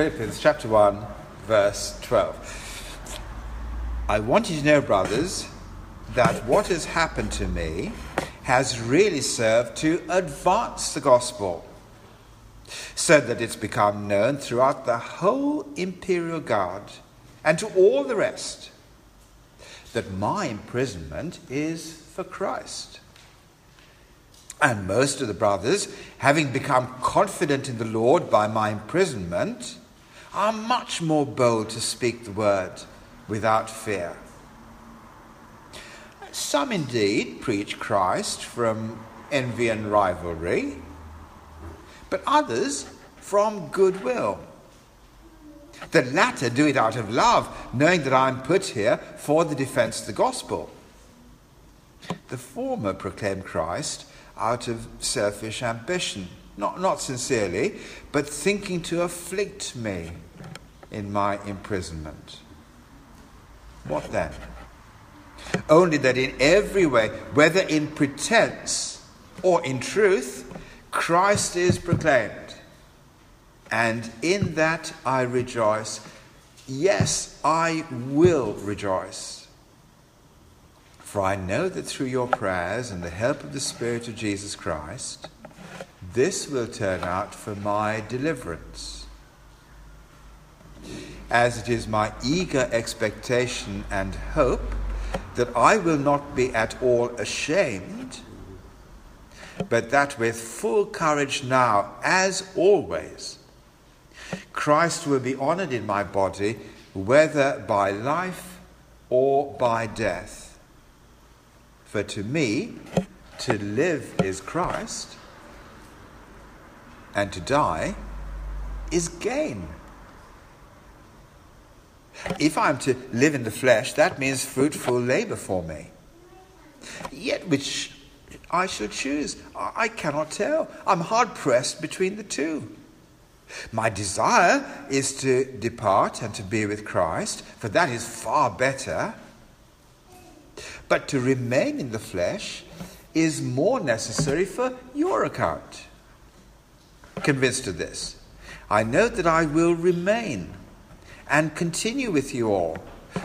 Philippians chapter 1, verse 12. I want you to know, brothers, that what has happened to me has really served to advance the gospel, so that it's become known throughout the whole imperial guard and to all the rest that my imprisonment is for Christ. And most of the brothers, having become confident in the Lord by my imprisonment, are much more bold to speak the word without fear. Some indeed preach Christ from envy and rivalry, but others from goodwill. The latter do it out of love, knowing that I am put here for the defense of the gospel. The former proclaim Christ out of selfish ambition, not, not sincerely, but thinking to afflict me in my imprisonment. What then? Only that in every way, whether in pretense or in truth, Christ is proclaimed. And in that I rejoice. Yes, I will rejoice. For I know that through your prayers and the help of the Spirit of Jesus Christ, this will turn out for my deliverance. As it is my eager expectation and hope that I will not be at all ashamed, but that with full courage now, as always, Christ will be honored in my body, whether by life or by death. For to me, to live is Christ, and to die is gain. If I'm to live in the flesh, that means fruitful labor for me. Yet which I should choose, I cannot tell. I'm hard pressed between the two. My desire is to depart and to be with Christ, for that is far better. But to remain in the flesh is more necessary for your account. Convinced of this, I know that I will remain and continue with you all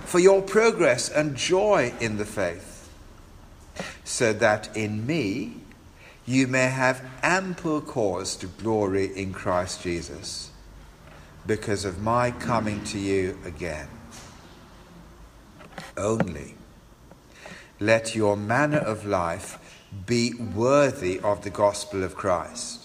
for your progress and joy in the faith, so that in me you may have ample cause to glory in Christ Jesus because of my coming to you again. Only let your manner of life be worthy of the gospel of Christ.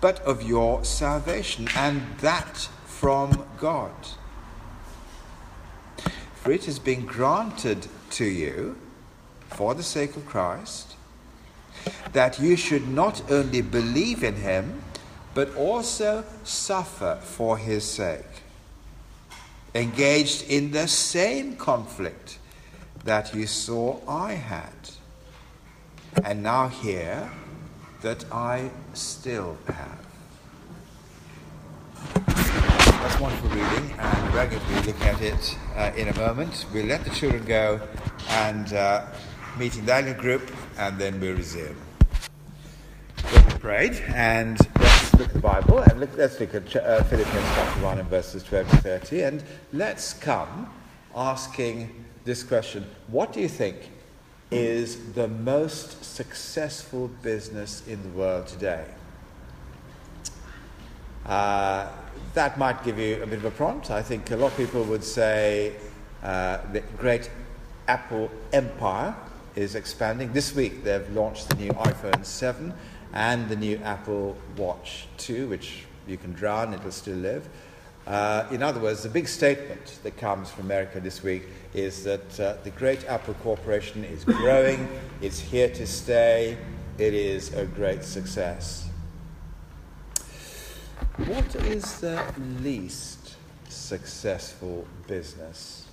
but of your salvation, and that from God. For it has been granted to you, for the sake of Christ, that you should not only believe in him, but also suffer for his sake, engaged in the same conflict that you saw I had, and now hear that I still have. That's wonderful reading, and to be looking at it uh, in a moment. We'll let the children go and uh, meet in the group, and then we'll resume. We've prayed, and let's look at the Bible, and look, let's look at uh, Philippians chapter 1 and verses 12 to 30, and let's come asking this question What do you think is the most successful business in the world today? Uh, that might give you a bit of a prompt. I think a lot of people would say uh, the great Apple empire is expanding. This week they've launched the new iPhone 7 and the new Apple Watch 2, which you can drown, it'll still live. Uh, in other words, the big statement that comes from America this week is that uh, the great Apple Corporation is growing, it's here to stay, it is a great success. What is the least successful business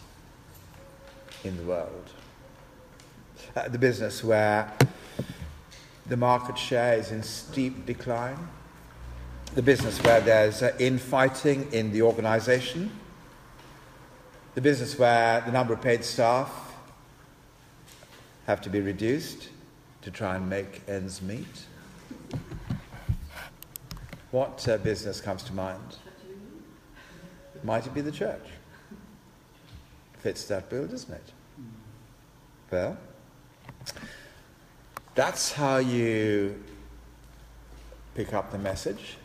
in the world. Uh, the business where the market share is in steep decline, the business where there's uh, infighting in the organization, the business where the number of paid staff have to be reduced to try and make ends meet. What uh, business comes to mind? Might it be the church? Fits that bill, doesn't it? Well, that's how you pick up the message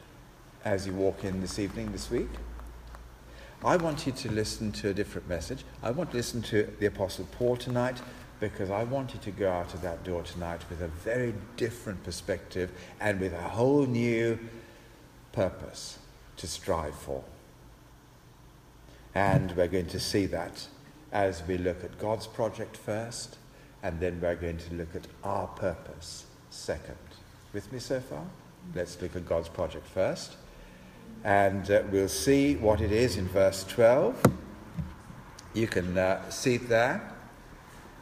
as you walk in this evening, this week. I want you to listen to a different message. I want to listen to the Apostle Paul tonight because I want you to go out of that door tonight with a very different perspective and with a whole new purpose to strive for. And we're going to see that as we look at God's project first, and then we're going to look at our purpose second. With me so far? Let's look at God's project first. And uh, we'll see what it is in verse 12. You can uh, see there.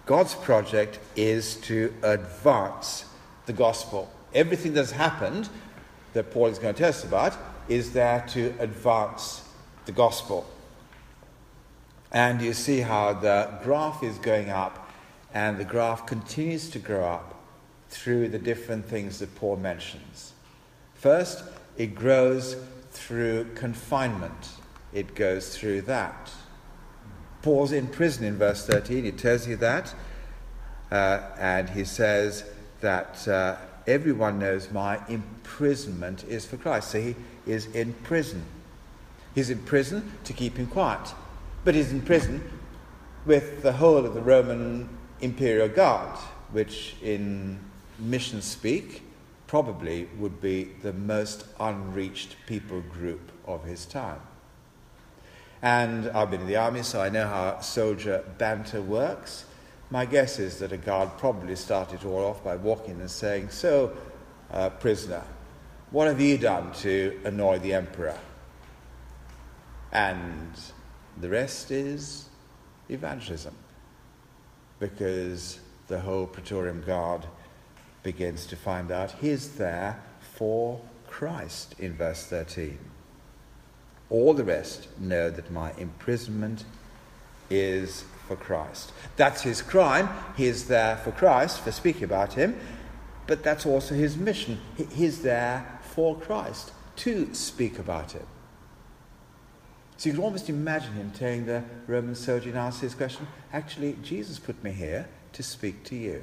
God's project is to advance the gospel. Everything that's happened that Paul is going to tell us about is there to advance the gospel. And you see how the graph is going up, and the graph continues to grow up through the different things that Paul mentions. First, it grows through confinement, it goes through that. Paul's in prison in verse 13, he tells you that, uh, and he says that uh, everyone knows my imprisonment is for Christ. So he is in prison. He's in prison to keep him quiet. But he's in prison with the whole of the Roman imperial guard, which in mission speak probably would be the most unreached people group of his time. And I've been in the army, so I know how soldier banter works. My guess is that a guard probably started all off by walking and saying, So, uh, prisoner, what have you done to annoy the emperor? And the rest is evangelism, because the whole Praetorian Guard begins to find out he's there for Christ in verse 13. All the rest know that my imprisonment is for Christ. That's his crime. He is there for Christ, for speaking about him, but that's also his mission. He's there for Christ to speak about him. So you can almost imagine him telling the Roman soldier and answer his question, actually, Jesus put me here to speak to you.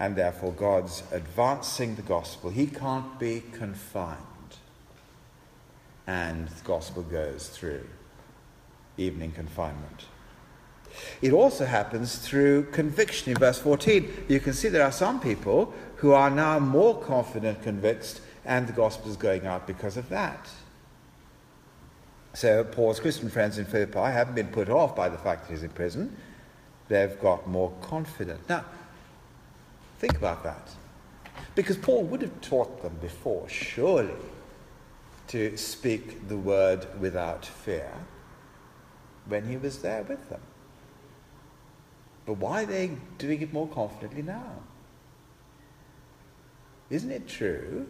And therefore, God's advancing the gospel. He can't be confined. And the gospel goes through evening confinement. It also happens through conviction. In verse 14, you can see there are some people who are now more confident, convinced, and the gospel is going out because of that. So Paul's Christian friends in Philippi haven't been put off by the fact that he's in prison. They've got more confident. Now, think about that. Because Paul would have taught them before, surely, to speak the word without fear when he was there with them. But why are they doing it more confidently now? Isn't it true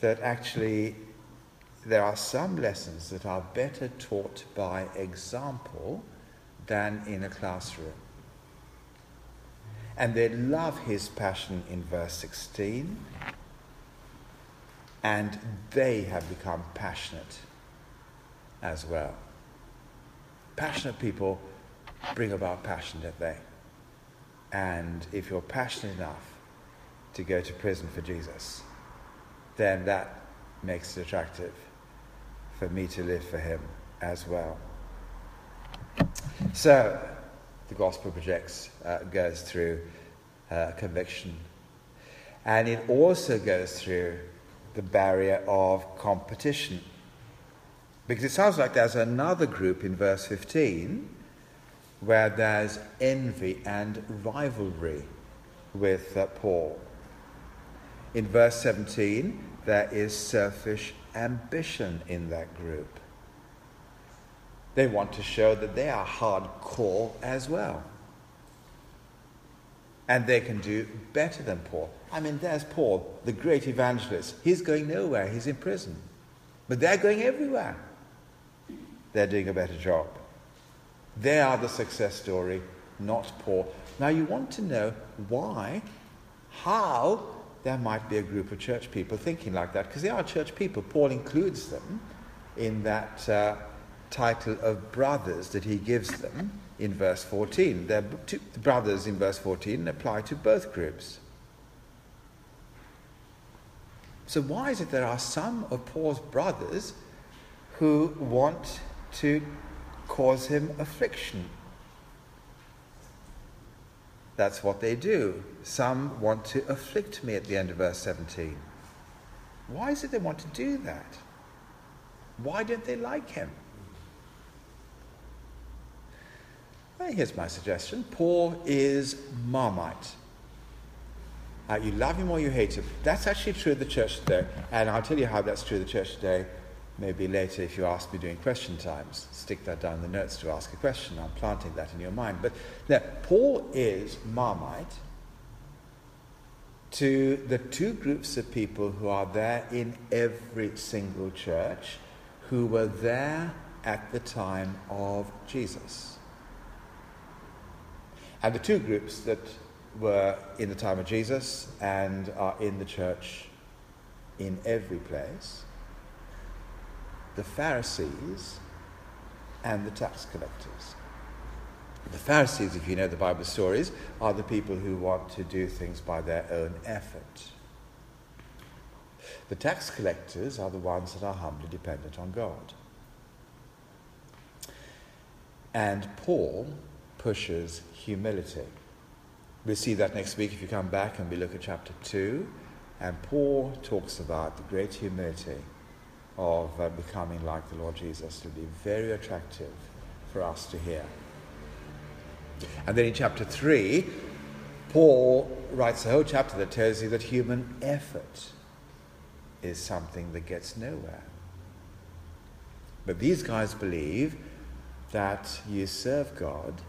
that actually there are some lessons that are better taught by example than in a classroom? And they love his passion in verse 16, and they have become passionate as well. Passionate people bring about passion, don't they? And if you're passionate enough to go to prison for Jesus, then that makes it attractive for me to live for him as well. So, the gospel projects uh, goes through uh, conviction, and it also goes through the barrier of competition. Because it sounds like there's another group in verse 15 where there's envy and rivalry with uh, Paul. In verse 17, there is selfish ambition in that group. They want to show that they are hardcore as well. And they can do better than Paul. I mean, there's Paul, the great evangelist. He's going nowhere, he's in prison. But they're going everywhere. They're doing a better job. They are the success story, not Paul. Now, you want to know why, how there might be a group of church people thinking like that, because they are church people. Paul includes them in that uh, title of brothers that he gives them in verse 14. The brothers in verse 14 apply to both groups. So, why is it there are some of Paul's brothers who want to cause him affliction? That's what they do. Some want to afflict me at the end of verse 17. Why is it they want to do that? Why don't they like him? Here's my suggestion Paul is Marmite. Uh, you love him or you hate him. That's actually true of the church today. And I'll tell you how that's true of the church today maybe later if you ask me during question times. Stick that down in the notes to ask a question. I'm planting that in your mind. But now, Paul is Marmite to the two groups of people who are there in every single church who were there at the time of Jesus. And the two groups that were in the time of Jesus and are in the church in every place the Pharisees and the tax collectors. The Pharisees, if you know the Bible stories, are the people who want to do things by their own effort. The tax collectors are the ones that are humbly dependent on God. And Paul pushes humility. We'll see that next week if you come back and we look at chapter 2. And Paul talks about the great humility of uh, becoming like the Lord Jesus to be very attractive for us to hear. And then in chapter 3, Paul writes a whole chapter that tells you that human effort is something that gets nowhere. But these guys believe that you serve God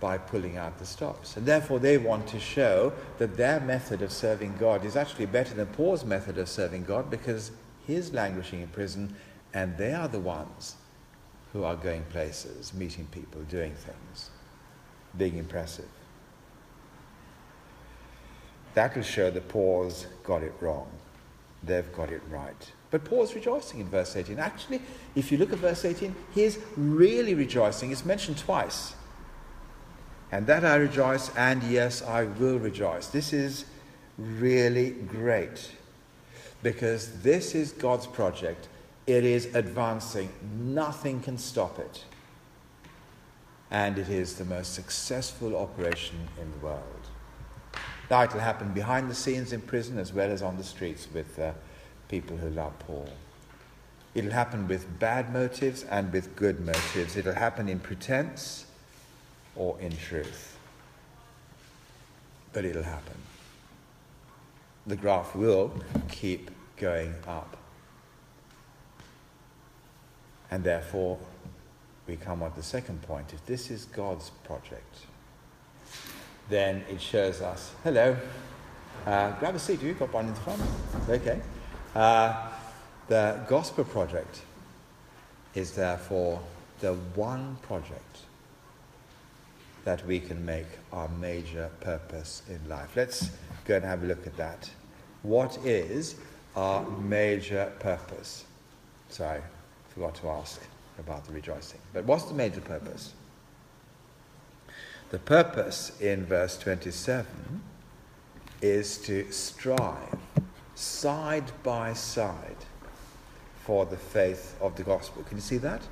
by pulling out the stops. And therefore, they want to show that their method of serving God is actually better than Paul's method of serving God because He's languishing in prison, and they are the ones who are going places, meeting people, doing things, being impressive. That will show that Paul's got it wrong. They've got it right. But Paul's rejoicing in verse 18. Actually, if you look at verse 18, he's really rejoicing. It's mentioned twice. And that I rejoice, and yes, I will rejoice. This is really great because this is God's project. It is advancing, nothing can stop it. And it is the most successful operation in the world. Now, it'll happen behind the scenes in prison as well as on the streets with uh, people who love Paul. It'll happen with bad motives and with good motives. It'll happen in pretense or in truth. But it'll happen the graph will keep going up. And therefore, we come on to the second point. If this is God's project, then it shows us hello, uh, grab a seat. You've got one in the front. Okay. Uh, the gospel project is therefore the one project that we can make our major purpose in life. Let's go and have a look at that. What is our major purpose? Sorry, forgot to ask about the rejoicing. But what's the major purpose? The purpose in verse 27 is to strive side by side for the faith of the gospel. Can you see that?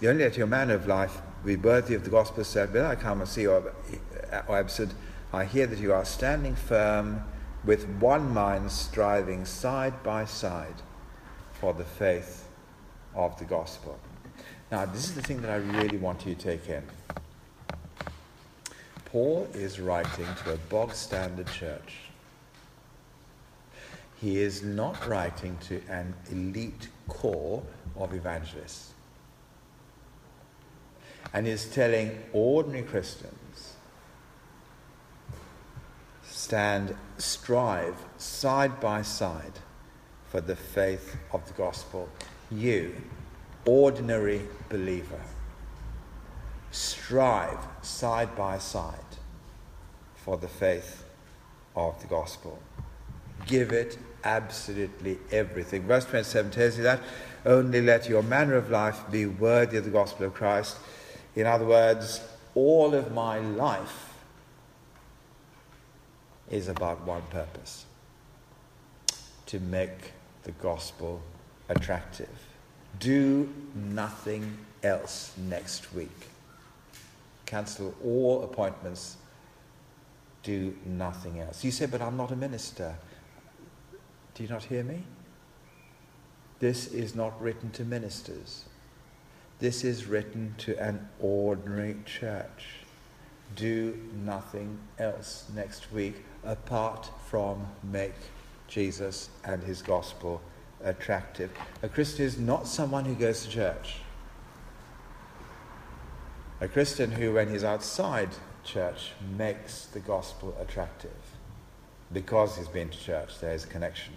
The only let your manner of life be worthy of the gospel said, But I come and see or, or uh, absent, I hear that you are standing firm with one mind striving side by side for the faith of the gospel. Now, this is the thing that I really want you to take in. Paul is writing to a bog standard church. he is not writing to an elite core of evangelists. And is telling ordinary Christians stand, strive side by side for the faith of the gospel. You, ordinary believer, strive side by side for the faith of the gospel. Give it absolutely everything. Verse 27 tells you that. Only let your manner of life be worthy of the gospel of Christ. In other words, all of my life is about one purpose to make the gospel attractive. Do nothing else next week. Cancel all appointments. Do nothing else. You say, but I'm not a minister. Do you not hear me? This is not written to ministers. This is written to an ordinary church. Do nothing else next week apart from make Jesus and his gospel attractive. A Christian is not someone who goes to church. A Christian who, when he's outside church, makes the gospel attractive. Because he's been to church, there is a connection.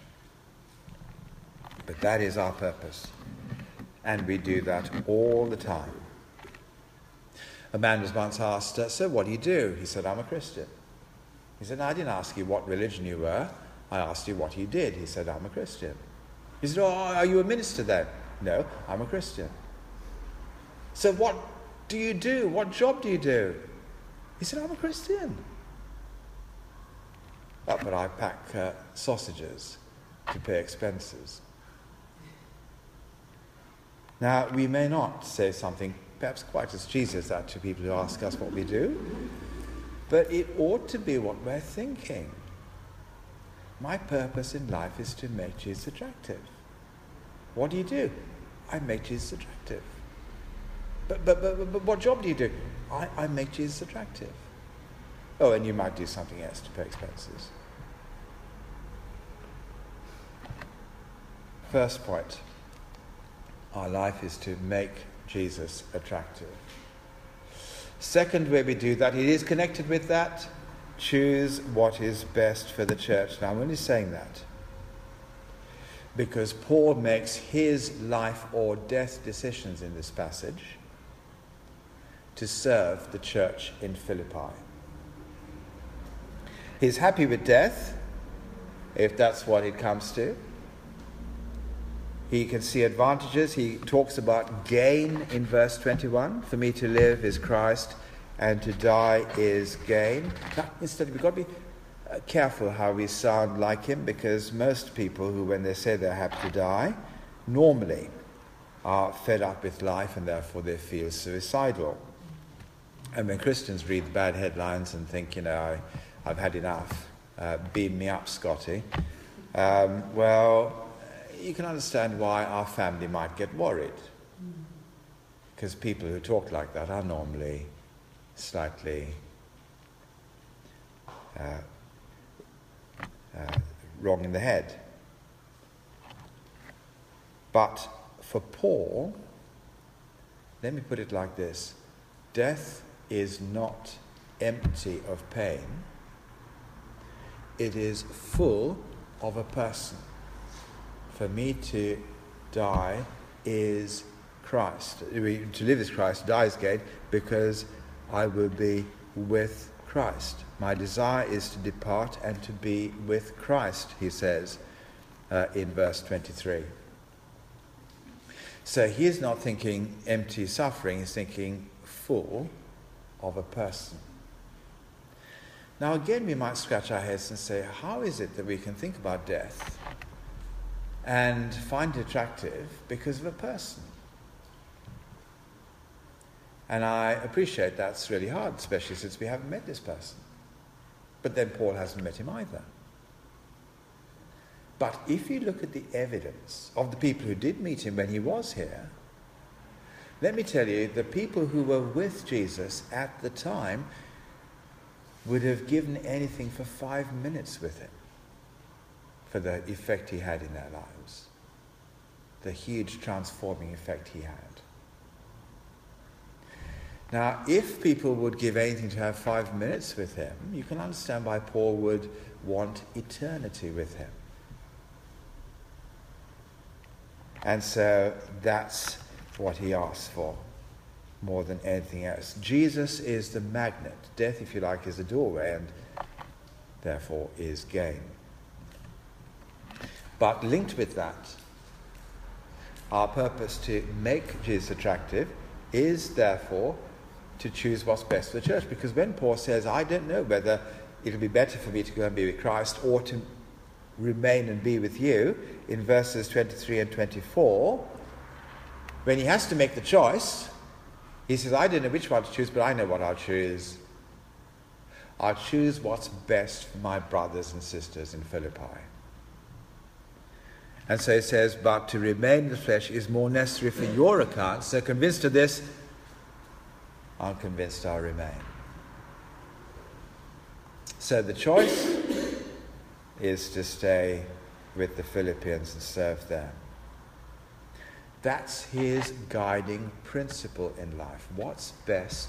But that is our purpose. And we do that all the time. A man was once asked, So what do you do? He said, I'm a Christian. He said, I didn't ask you what religion you were. I asked you what you did. He said, I'm a Christian. He said, Oh, are you a minister then? No, I'm a Christian. So what do you do? What job do you do? He said, I'm a Christian. Oh, but I pack uh, sausages to pay expenses. Now, we may not say something perhaps quite as cheesy as that to people who ask us what we do, but it ought to be what we're thinking. My purpose in life is to make Jesus attractive. What do you do? I make Jesus attractive. But, but, but, but what job do you do? I, I make Jesus attractive. Oh, and you might do something else to pay expenses. First point our life is to make Jesus attractive. Second way we do that, it is connected with that choose what is best for the church. Now, I'm only saying that because Paul makes his life or death decisions in this passage to serve the church in Philippi. He's happy with death, if that's what it comes to. He can see advantages. He talks about gain in verse 21. For me to live is Christ, and to die is gain. Now, instead, we've got to be uh, careful how we sound like him because most people who, when they say they're happy to die, normally are fed up with life and therefore they feel suicidal. And when Christians read the bad headlines and think, you know, I, have had enough, uh, beam me up, Scotty, um, well, you can understand why our family might get worried. Because people who talk like that are normally slightly uh, uh, wrong in the head. But for Paul, let me put it like this death is not empty of pain, it is full of a person. For me to die is Christ. To live is Christ, die is gain, because I will be with Christ. My desire is to depart and to be with Christ, he says uh, in verse 23. So he is not thinking empty suffering, he's thinking full of a person. Now, again, we might scratch our heads and say, how is it that we can think about death and find it attractive because of a person? And I appreciate that's really hard, especially since we haven't met this person. But then Paul hasn't met him either. But if you look at the evidence of the people who did meet him when he was here, let me tell you, the people who were with Jesus at the time would have given anything for five minutes with him. For the effect he had in their lives, the huge transforming effect he had. Now, if people would give anything to have five minutes with him, you can understand why Paul would want eternity with him. And so that's what he asks for more than anything else. Jesus is the magnet. Death, if you like, is the doorway and therefore is gain. But linked with that, our purpose to make Jesus attractive is therefore to choose what's best for the church. Because when Paul says, I don't know whether it'll be better for me to go and be with Christ or to remain and be with you, in verses 23 and 24, when he has to make the choice, he says, I don't know which one to choose, but I know what I'll choose. I'll choose what's best for my brothers and sisters in Philippi. And so he says, But to remain in the flesh is more necessary for your account. So convinced of this, I'm convinced I'll remain. So the choice is to stay with the Philippians and serve them. That's his guiding principle in life. What's best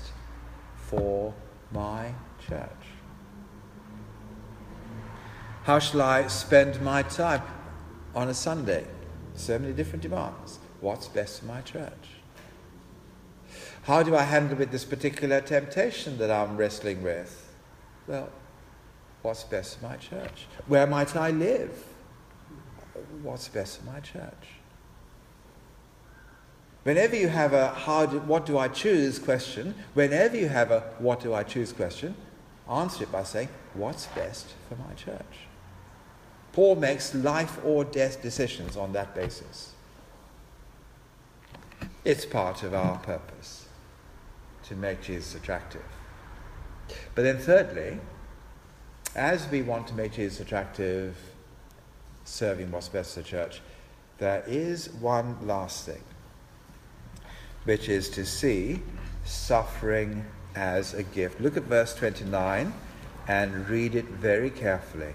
for my church? How shall I spend my time on a Sunday? So many different demands. What's best for my church? How do I handle with this particular temptation that I'm wrestling with? Well, what's best for my church? Where might I live? What's best for my church? Whenever you have a how do, what do I choose question, whenever you have a what do I choose question, answer it by saying, what's best for my church? Paul makes life or death decisions on that basis. It's part of our purpose to make Jesus attractive. But then, thirdly, as we want to make Jesus attractive, serving what's best for the church, there is one last thing, which is to see suffering as a gift. Look at verse 29 and read it very carefully.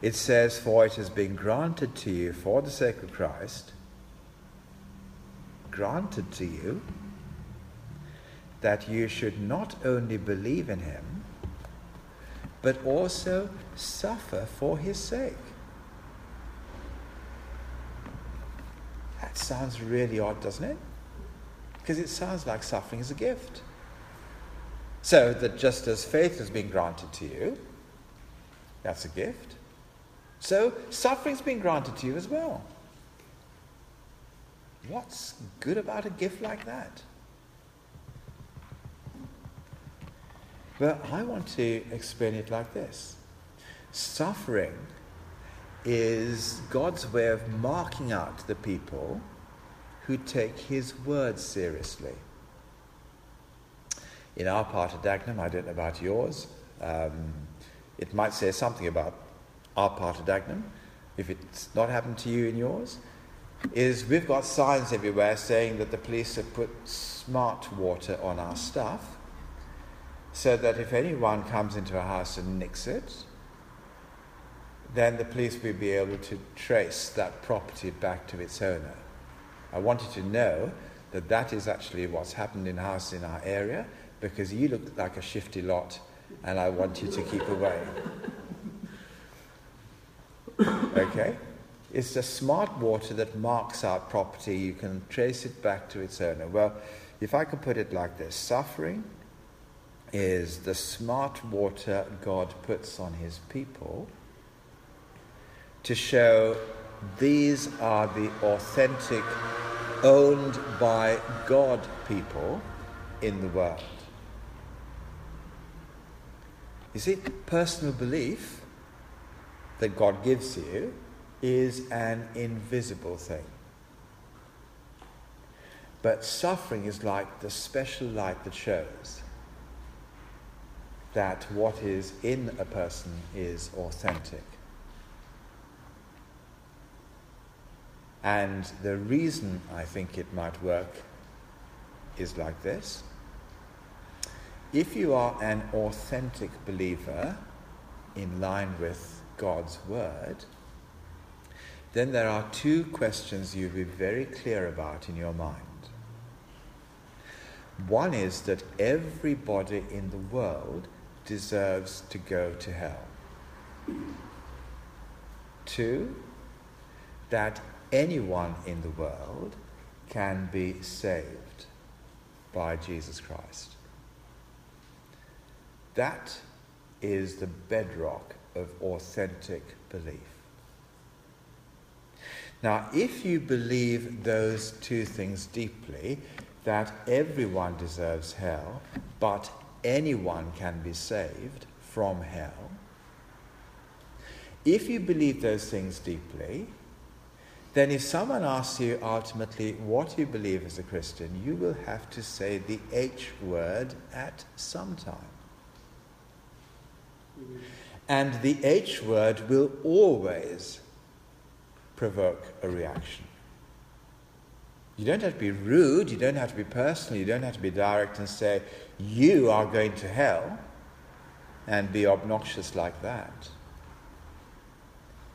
It says, For it has been granted to you for the sake of Christ, granted to you, that you should not only believe in him, but also suffer for his sake. That sounds really odd, doesn't it? Because it sounds like suffering is a gift. So that just as faith has been granted to you, that's a gift. So suffering's been granted to you as well. What's good about a gift like that? Well, I want to explain it like this suffering is God's way of marking out the people who take his word seriously. In our part of Dagenham, I don't know about yours, um, it might say something about our part of Dagenham, if it's not happened to you in yours, is we've got signs everywhere saying that the police have put smart water on our stuff so that if anyone comes into a house and nicks it, then the police will be able to trace that property back to its owner. I wanted to know that that is actually what's happened in house in our area because you look like a shifty lot and I want you to keep away. Okay? It's the smart water that marks our property. You can trace it back to its owner. Well, if I could put it like this suffering is the smart water God puts on his people to show these are the authentic, owned by God people in the world. You see, personal belief that God gives you is an invisible thing. But suffering is like the special light that shows that what is in a person is authentic. And the reason I think it might work is like this. If you are an authentic believer in line with God's Word, then there are two questions you be very clear about in your mind. One is that everybody in the world deserves to go to hell. Two, that anyone in the world can be saved by Jesus Christ. That is the bedrock of authentic belief. Now, if you believe those two things deeply, that everyone deserves hell, but anyone can be saved from hell, if you believe those things deeply, then if someone asks you ultimately what you believe as a Christian, you will have to say the H word at some time. And the H word will always provoke a reaction. You don't have to be rude, you don't have to be personal, you don't have to be direct and say, You are going to hell, and be obnoxious like that.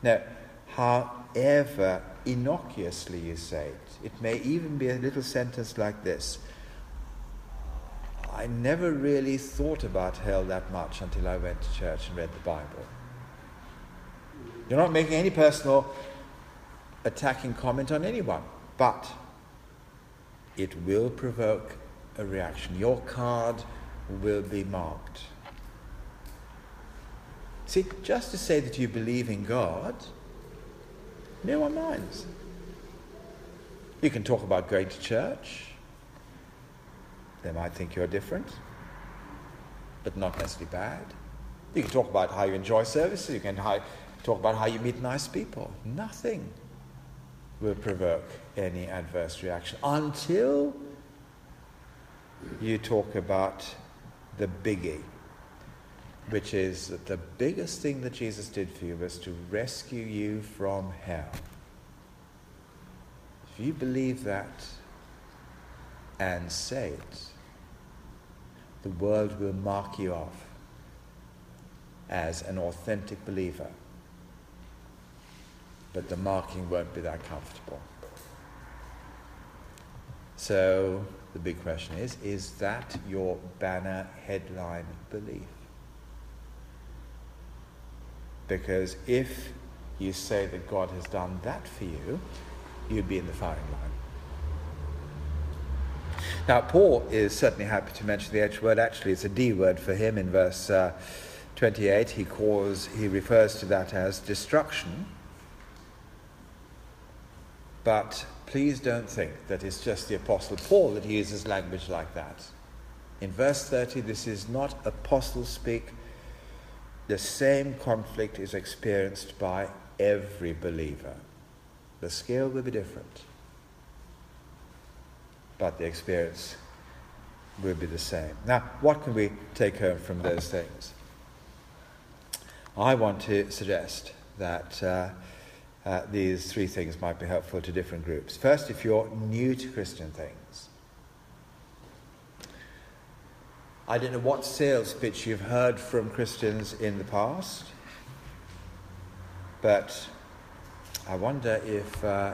Now, however innocuously you say it, it may even be a little sentence like this I never really thought about hell that much until I went to church and read the Bible. You're not making any personal attacking comment on anyone, but it will provoke a reaction. Your card will be marked. See, just to say that you believe in God, no one minds. You can talk about going to church. They might think you're different, but not necessarily bad. You can talk about how you enjoy services. You can talk about how you meet nice people. Nothing will provoke any adverse reaction until you talk about the biggie, which is that the biggest thing that Jesus did for you was to rescue you from hell. If you believe that and say it, the world will mark you off as an authentic believer but the marking won't be that comfortable. So the big question is is that your banner headline belief? Because if you say that God has done that for you, you'd be in the firing line. Now, Paul is certainly happy to mention the H word. Actually, it's a D word for him in verse uh, 28. He calls, he refers to that as destruction. But please don't think that it's just the Apostle Paul that uses language like that. In verse 30, this is not apostle speak. The same conflict is experienced by every believer. The scale will be different, but the experience will be the same. Now, what can we take home from those things? I want to suggest that. Uh, uh, these three things might be helpful to different groups. First, if you're new to Christian things, I don't know what sales pitch you've heard from Christians in the past, but I wonder if uh,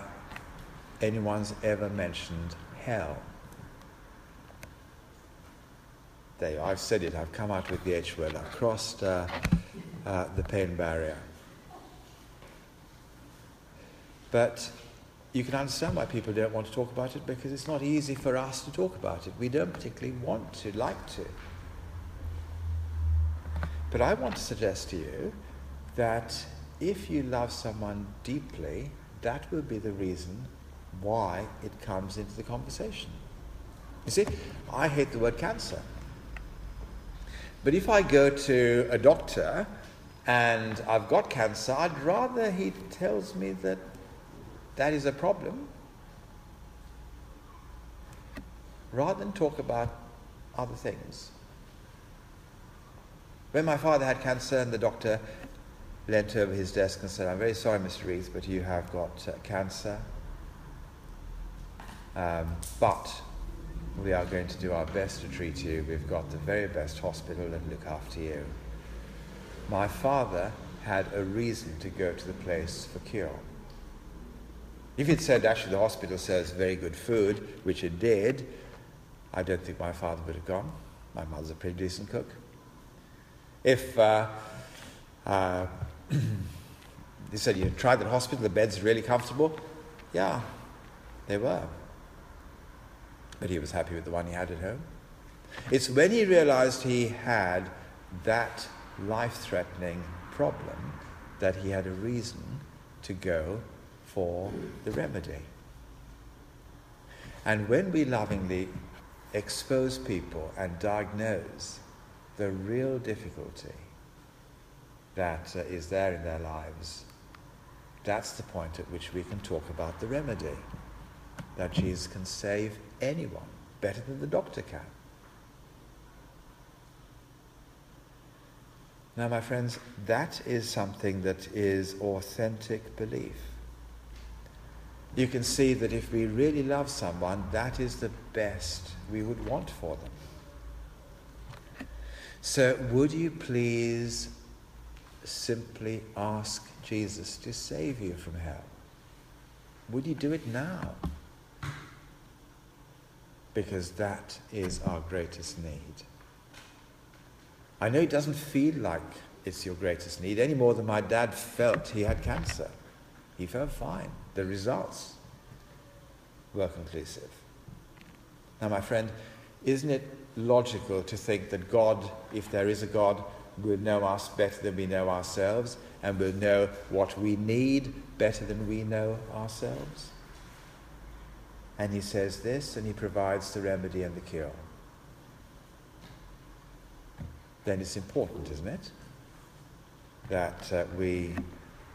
anyone's ever mentioned hell. There, I've said it, I've come out with the H word, I've crossed uh, uh the pain barrier. But you can understand why people don't want to talk about it because it's not easy for us to talk about it. We don't particularly want to, like to. But I want to suggest to you that if you love someone deeply, that will be the reason why it comes into the conversation. You see, I hate the word cancer. But if I go to a doctor and I've got cancer, I'd rather he tells me that that is a problem. Rather than talk about other things. When my father had cancer and the doctor leant over his desk and said, I'm very sorry, Mr. Reith, but you have got uh, cancer. Um, but we are going to do our best to treat you. We've got the very best hospital that look after you. My father had a reason to go to the place for cure. If it said actually the hospital sells very good food, which it did, I don't think my father would have gone. My mother's a pretty decent cook. If uh, uh, they said you tried that hospital, the bed's really comfortable, yeah, they were. But he was happy with the one he had at home. It's when he realized he had that life threatening problem that he had a reason to go for the remedy. And when we lovingly expose people and diagnose the real difficulty that uh, is there in their lives, that's the point at which we can talk about the remedy. That Jesus can save anyone better than the doctor can. Now, my friends, that is something that is authentic belief. You can see that if we really love someone, that is the best we would want for them. So, would you please simply ask Jesus to save you from hell? Would you do it now? Because that is our greatest need. I know it doesn't feel like it's your greatest need any more than my dad felt he had cancer. He felt fine. The results were conclusive. Now, my friend, isn't it logical to think that God, if there is a God, will know us better than we know ourselves and will know what we need better than we know ourselves? And he says this, and he provides the remedy and the cure then it's important, isn't it, that uh, we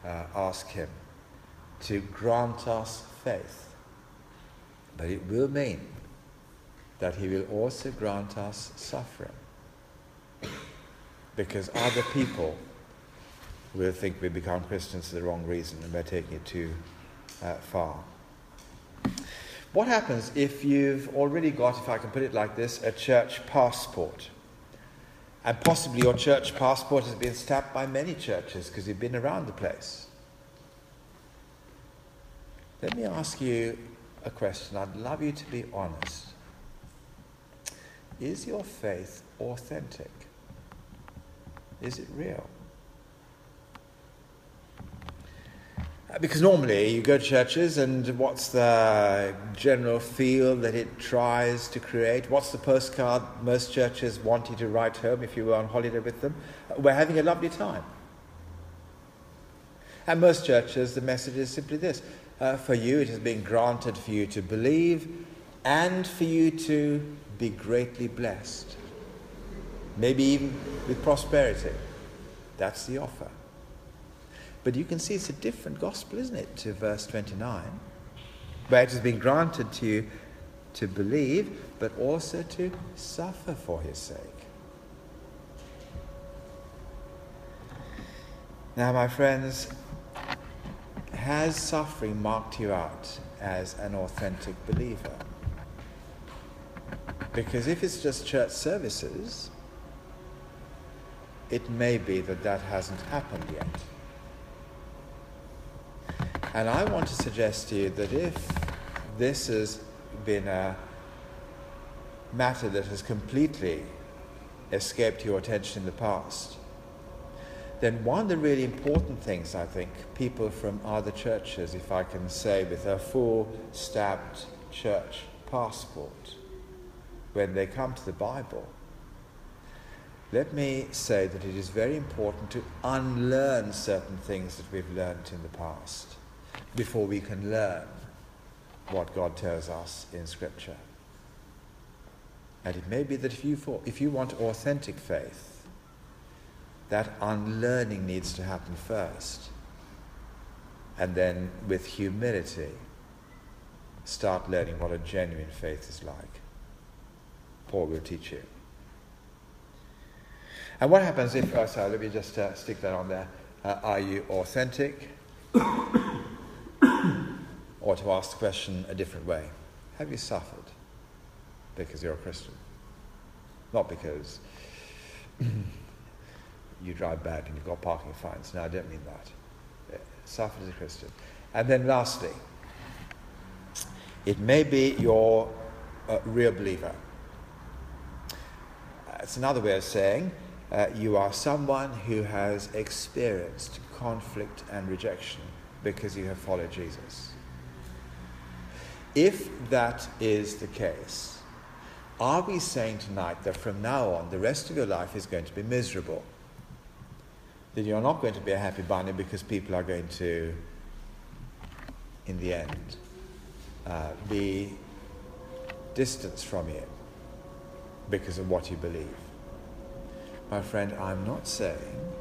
uh, ask Him to grant us faith. But it will mean that He will also grant us suffering. Because other people will think we become Christians for the wrong reason and we're taking it too uh, far. What happens if you've already got, if I can put it like this, a church passport? And possibly your church passport has been stamped by many churches because you've been around the place. Let me ask you a question. I'd love you to be honest. Is your faith authentic? Is it real? Because normally you go to churches and what's the general feel that it tries to create? What's the postcard most churches want you to write home if you were on holiday with them? We're having a lovely time. And most churches, the message is simply this uh, for you, it has been granted for you to believe and for you to be greatly blessed. Maybe even with prosperity. That's the offer. But you can see it's a different gospel, isn't it, to verse 29, where it has been granted to you to believe, but also to suffer for his sake. Now, my friends, has suffering marked you out as an authentic believer? Because if it's just church services, it may be that that hasn't happened yet. And I want to suggest to you that if this has been a matter that has completely escaped your attention in the past, then one of the really important things I think people from other churches, if I can say, with a full stamped church passport, when they come to the Bible, let me say that it is very important to unlearn certain things that we've learned in the past before we can learn what God tells us in Scripture. And it may be that if you, if you want authentic faith, that unlearning needs to happen first. And then, with humility, start learning what a genuine faith is like. Paul will teach you. And what happens if, oh, sorry, let me just uh, stick that on there. Uh, are you authentic? Or to ask the question a different way Have you suffered because you're a Christian? Not because you drive bad and you've got parking fines. No, I don't mean that. Suffered as a Christian. And then lastly, it may be you're a real believer. It's another way of saying uh, you are someone who has experienced conflict and rejection because you have followed Jesus. If that is the case, are we saying tonight that from now on the rest of your life is going to be miserable? That you're not going to be a happy bunny because people are going to, in the end, uh, be distanced from you because of what you believe? My friend, I'm not saying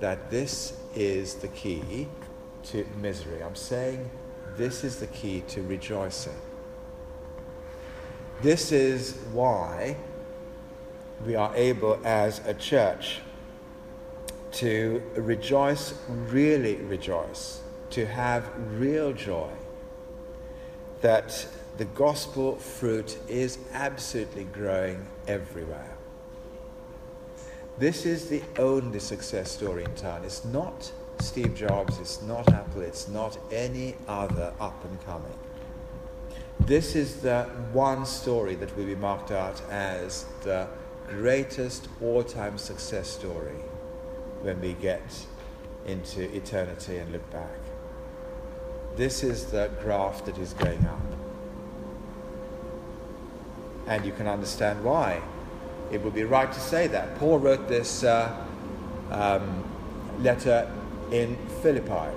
that this is the key to misery. I'm saying this is the key to rejoicing. This is why we are able as a church to rejoice, really rejoice, to have real joy that the gospel fruit is absolutely growing everywhere. This is the only success story in town. It's not Steve Jobs, it's not Apple, it's not any other up and coming. This is the one story that will be marked out as the greatest all time success story when we get into eternity and look back. This is the graph that is going up. And you can understand why. It would be right to say that. Paul wrote this uh, um, letter in Philippi,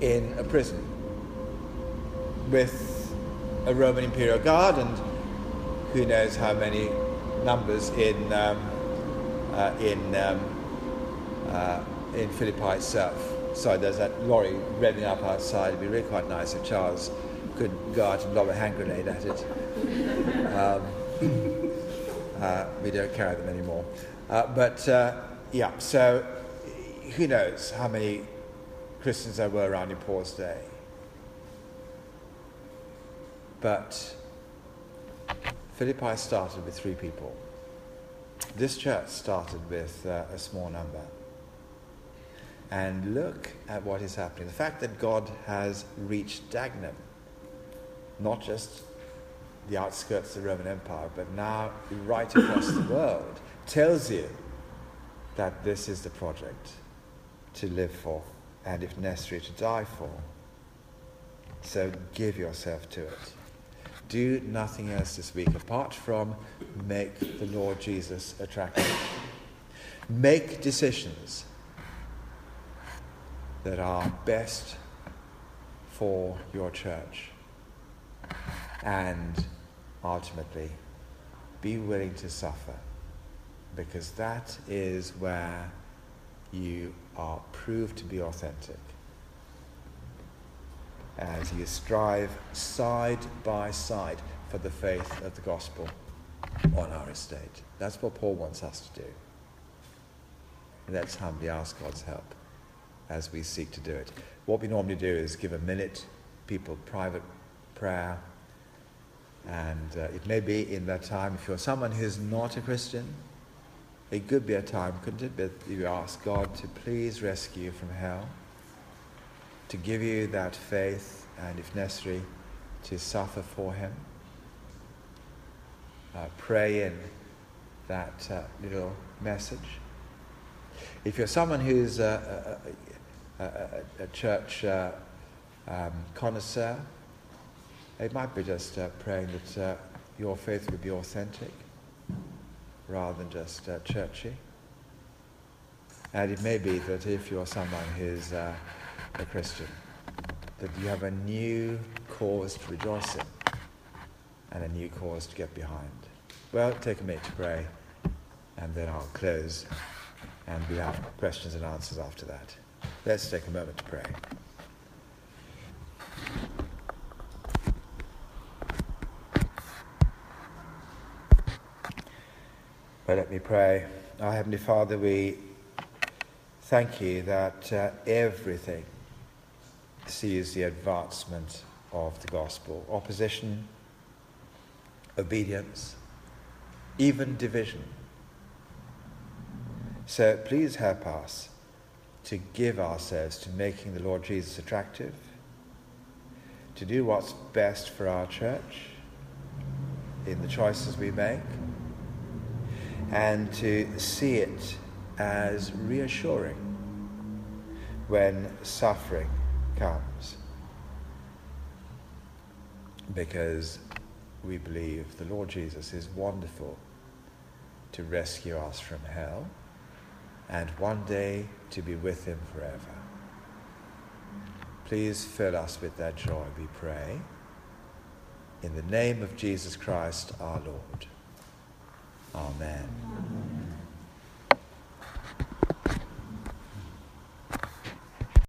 in a prison, with a Roman imperial guard and who knows how many numbers in um, uh, in um, uh, in Philippi itself. So there's that lorry revving up outside. It'd be really quite nice if Charles could go out and lob a hand grenade at it. Um, uh, we don't carry them anymore. Uh, but uh, yeah, so who knows how many Christians there were around in Paul's day. But Philippi started with three people. This church started with uh, a small number. And look at what is happening. The fact that God has reached Dagenham, not just the outskirts of the Roman Empire, but now right across the world, tells you that this is the project to live for and, if necessary, to die for. So give yourself to it. Do nothing else this week apart from make the Lord Jesus attractive. Make decisions that are best for your church. And ultimately, be willing to suffer because that is where you are proved to be authentic as you strive side by side for the faith of the gospel on our estate. That's what Paul wants us to do. let's humbly ask God's help as we seek to do it. What we normally do is give a minute, people private prayer, and uh, it may be in that time, if you're someone who's not a Christian, it could be a time, couldn't it, that you ask God to please rescue you from hell, to give you that faith, and if necessary, to suffer for Him. Uh, pray in that uh, little message. If you're someone who's a, a, a, a church uh, um, connoisseur, it might be just uh, praying that uh, your faith would be authentic rather than just uh, churchy. And it may be that if you're someone who's uh, a Christian, that you have a new cause to rejoice in and a new cause to get behind. Well, take a minute to pray, and then I'll close, and we have questions and answers after that. Let's take a moment to pray. Well, let me pray. Our Heavenly Father, we thank you that uh, everything sees the advancement of the gospel opposition, obedience, even division. So please help us to give ourselves to making the Lord Jesus attractive, to do what's best for our church in the choices we make, and to see it as reassuring when suffering comes. Because we believe the Lord Jesus is wonderful to rescue us from hell and one day to be with him forever. Please fill us with that joy, we pray. In the name of Jesus Christ our Lord. Amen.